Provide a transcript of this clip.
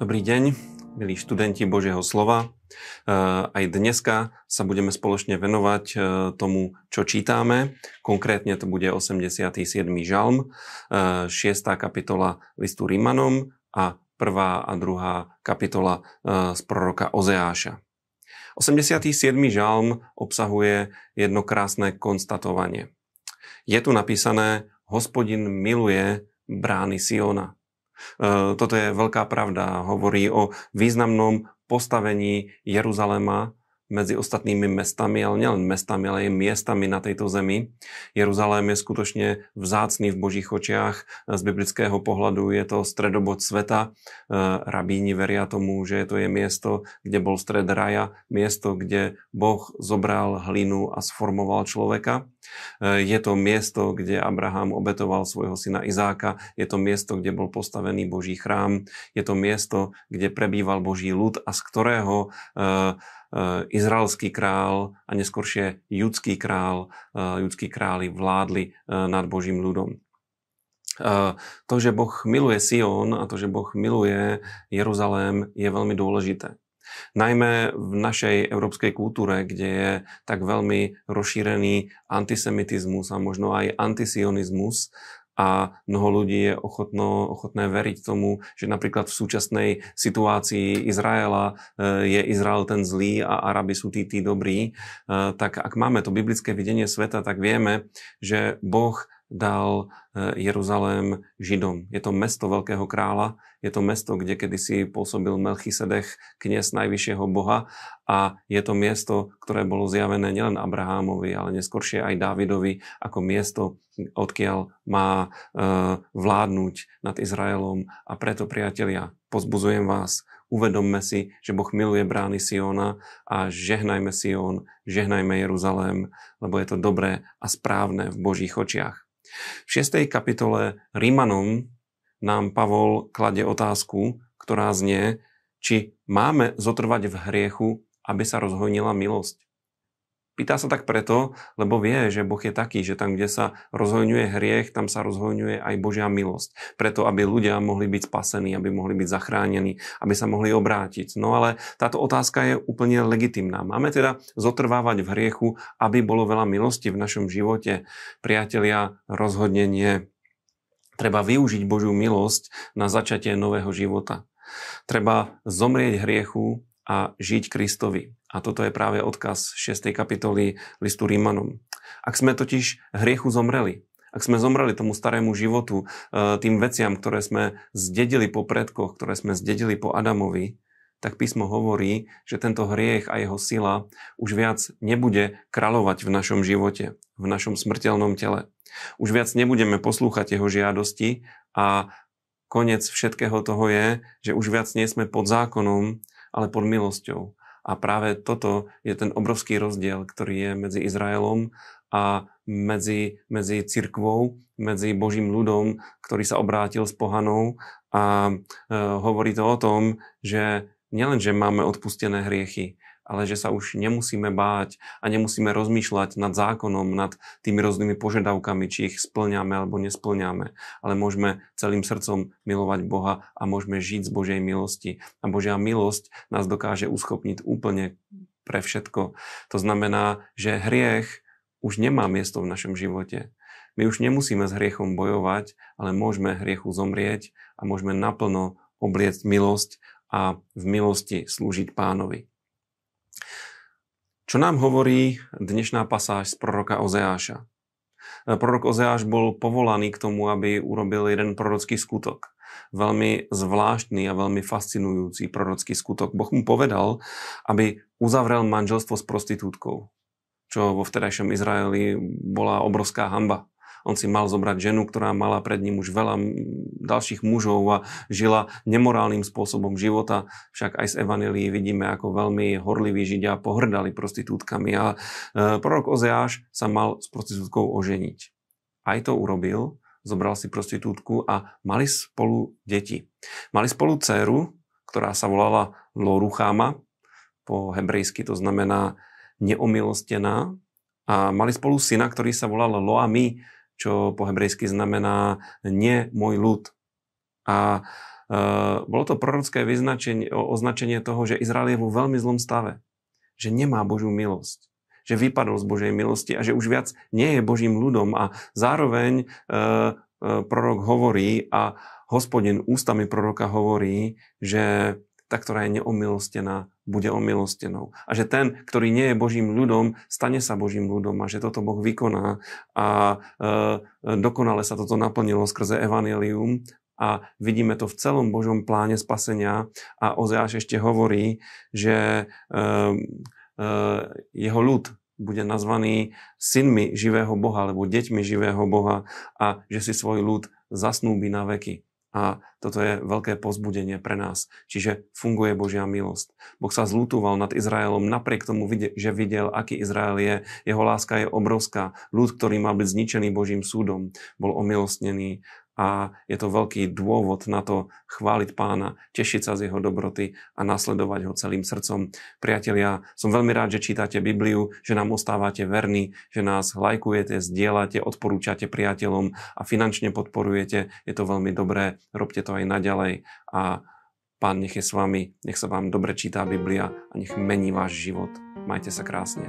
Dobrý deň, milí študenti Božieho slova. E, aj dneska sa budeme spoločne venovať e, tomu, čo čítame. Konkrétne to bude 87. žalm, 6. E, kapitola listu Rímanom a 1. a 2. kapitola z proroka Ozeáša. 87. žalm obsahuje jedno krásne konstatovanie. Je tu napísané, hospodin miluje brány Siona. E, toto je veľká pravda. Hovorí o významnom postavení Jeruzalema medzi ostatnými mestami, ale nielen mestami, ale aj miestami na tejto zemi. Jeruzalém je skutočne vzácný v Božích očiach. Z biblického pohľadu je to stredobod sveta. E, rabíni veria tomu, že to je miesto, kde bol stred raja, miesto, kde Boh zobral hlinu a sformoval človeka. E, je to miesto, kde Abraham obetoval svojho syna Izáka. Je to miesto, kde bol postavený Boží chrám. Je to miesto, kde prebýval Boží ľud a z ktorého uh, Eh, izraelský král a neskôršie judský král, judskí králi vládli nad Božím ľudom. To, že Boh miluje Sion a to, že Boh miluje Jeruzalém, je veľmi dôležité. Najmä v našej európskej kultúre, kde je tak veľmi rozšírený antisemitizmus a možno aj antisionizmus, a mnoho ľudí je ochotno, ochotné veriť tomu, že napríklad v súčasnej situácii Izraela e, je Izrael ten zlý a Arabi sú tí, tí dobrí, e, tak ak máme to biblické videnie sveta, tak vieme, že Boh dal e, Jeruzalém Židom. Je to mesto veľkého kráľa, je to mesto, kde kedysi pôsobil Melchisedech, kniez najvyššieho Boha a je to miesto, ktoré bolo zjavené nielen Abrahámovi, ale neskôršie aj Dávidovi ako miesto, odkiaľ má e, vládnuť nad Izraelom. A preto, priatelia, pozbuzujem vás, uvedomme si, že Boh miluje brány Siona a žehnajme Sion, žehnajme Jeruzalém, lebo je to dobré a správne v Božích očiach. V 6. kapitole Rímanom nám Pavol klade otázku, ktorá znie, či máme zotrvať v hriechu, aby sa rozhojnila milosť. Pýta sa tak preto, lebo vie, že Boh je taký, že tam, kde sa rozhojňuje hriech, tam sa rozhojňuje aj Božia milosť. Preto, aby ľudia mohli byť spasení, aby mohli byť zachránení, aby sa mohli obrátiť. No ale táto otázka je úplne legitimná. Máme teda zotrvávať v hriechu, aby bolo veľa milosti v našom živote. Priatelia, rozhodne nie. Treba využiť Božiu milosť na začatie nového života. Treba zomrieť hriechu a žiť Kristovi. A toto je práve odkaz 6. kapitoly listu Rímanom. Ak sme totiž hriechu zomreli, ak sme zomreli tomu starému životu, e, tým veciam, ktoré sme zdedili po predkoch, ktoré sme zdedili po Adamovi, tak písmo hovorí, že tento hriech a jeho sila už viac nebude kráľovať v našom živote, v našom smrteľnom tele. Už viac nebudeme poslúchať jeho žiadosti a koniec všetkého toho je, že už viac nie sme pod zákonom, ale pod milosťou. A práve toto je ten obrovský rozdiel, ktorý je medzi Izraelom a medzi, medzi cirkvou, medzi Božím ľudom, ktorý sa obrátil s pohanou a e, hovorí to o tom, že nielenže máme odpustené hriechy, ale že sa už nemusíme báť a nemusíme rozmýšľať nad zákonom, nad tými rôznymi požiadavkami, či ich splňame alebo nesplňame, ale môžeme celým srdcom milovať Boha a môžeme žiť z Božej milosti. A Božia milosť nás dokáže uschopniť úplne pre všetko. To znamená, že hriech už nemá miesto v našom živote. My už nemusíme s hriechom bojovať, ale môžeme hriechu zomrieť a môžeme naplno obliecť milosť a v milosti slúžiť pánovi. Čo nám hovorí dnešná pasáž z proroka Ozeáša? E, prorok Ozeáš bol povolaný k tomu, aby urobil jeden prorocký skutok. Veľmi zvláštny a veľmi fascinujúci prorocký skutok. Boh mu povedal, aby uzavrel manželstvo s prostitútkou, čo vo vtedajšom Izraeli bola obrovská hamba. On si mal zobrať ženu, ktorá mala pred ním už veľa ďalších mužov a žila nemorálnym spôsobom života. Však aj z Evanelii vidíme, ako veľmi horliví Židia pohrdali prostitútkami. A e, prorok Ozeáš sa mal s prostitútkou oženiť. Aj to urobil, zobral si prostitútku a mali spolu deti. Mali spolu dceru, ktorá sa volala Loruchama, po hebrejsky to znamená neomilostená, a mali spolu syna, ktorý sa volal Loami, čo po hebrejsky znamená nie môj ľud. A bolo to prorocké vyznačenie, označenie toho, že Izrael je vo veľmi zlom stave. Že nemá Božiu milosť. Že vypadol z Božej milosti a že už viac nie je Božím ľudom. A zároveň prorok hovorí a hospodin ústami proroka hovorí, že tá, ktorá je neomilostená, bude omilostenou. A že ten, ktorý nie je Božím ľudom, stane sa Božím ľudom a že toto Boh vykoná. A e, dokonale sa toto naplnilo skrze Evangelium a vidíme to v celom Božom pláne spasenia a Ozeáš ešte hovorí, že e, e, jeho ľud bude nazvaný synmi živého Boha alebo deťmi živého Boha a že si svoj ľud zasnúbi na veky. A toto je veľké pozbudenie pre nás. Čiže funguje Božia milosť. Boh sa zlútoval nad Izraelom napriek tomu, že videl, aký Izrael je. Jeho láska je obrovská. Ľud, ktorý má byť zničený Božím súdom, bol omilostnený a je to veľký dôvod na to chváliť pána, tešiť sa z jeho dobroty a nasledovať ho celým srdcom. Priatelia, som veľmi rád, že čítate Bibliu, že nám ostávate verní, že nás lajkujete, zdieľate, odporúčate priateľom a finančne podporujete. Je to veľmi dobré, robte to aj naďalej a Pán nech je s vami, nech sa vám dobre čítá Biblia a nech mení váš život. Majte sa krásne.